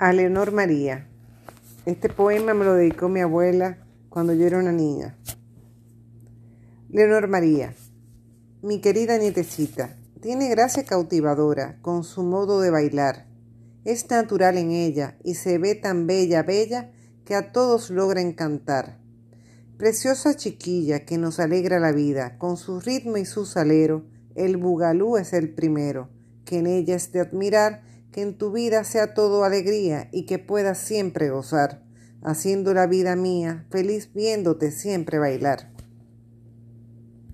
A Leonor María. Este poema me lo dedicó mi abuela cuando yo era una niña. Leonor María. Mi querida nietecita, tiene gracia cautivadora con su modo de bailar. Es natural en ella y se ve tan bella, bella, que a todos logra encantar. Preciosa chiquilla que nos alegra la vida, con su ritmo y su salero, el bugalú es el primero, que en ella es de admirar que en tu vida sea todo alegría y que puedas siempre gozar, haciendo la vida mía feliz viéndote siempre bailar.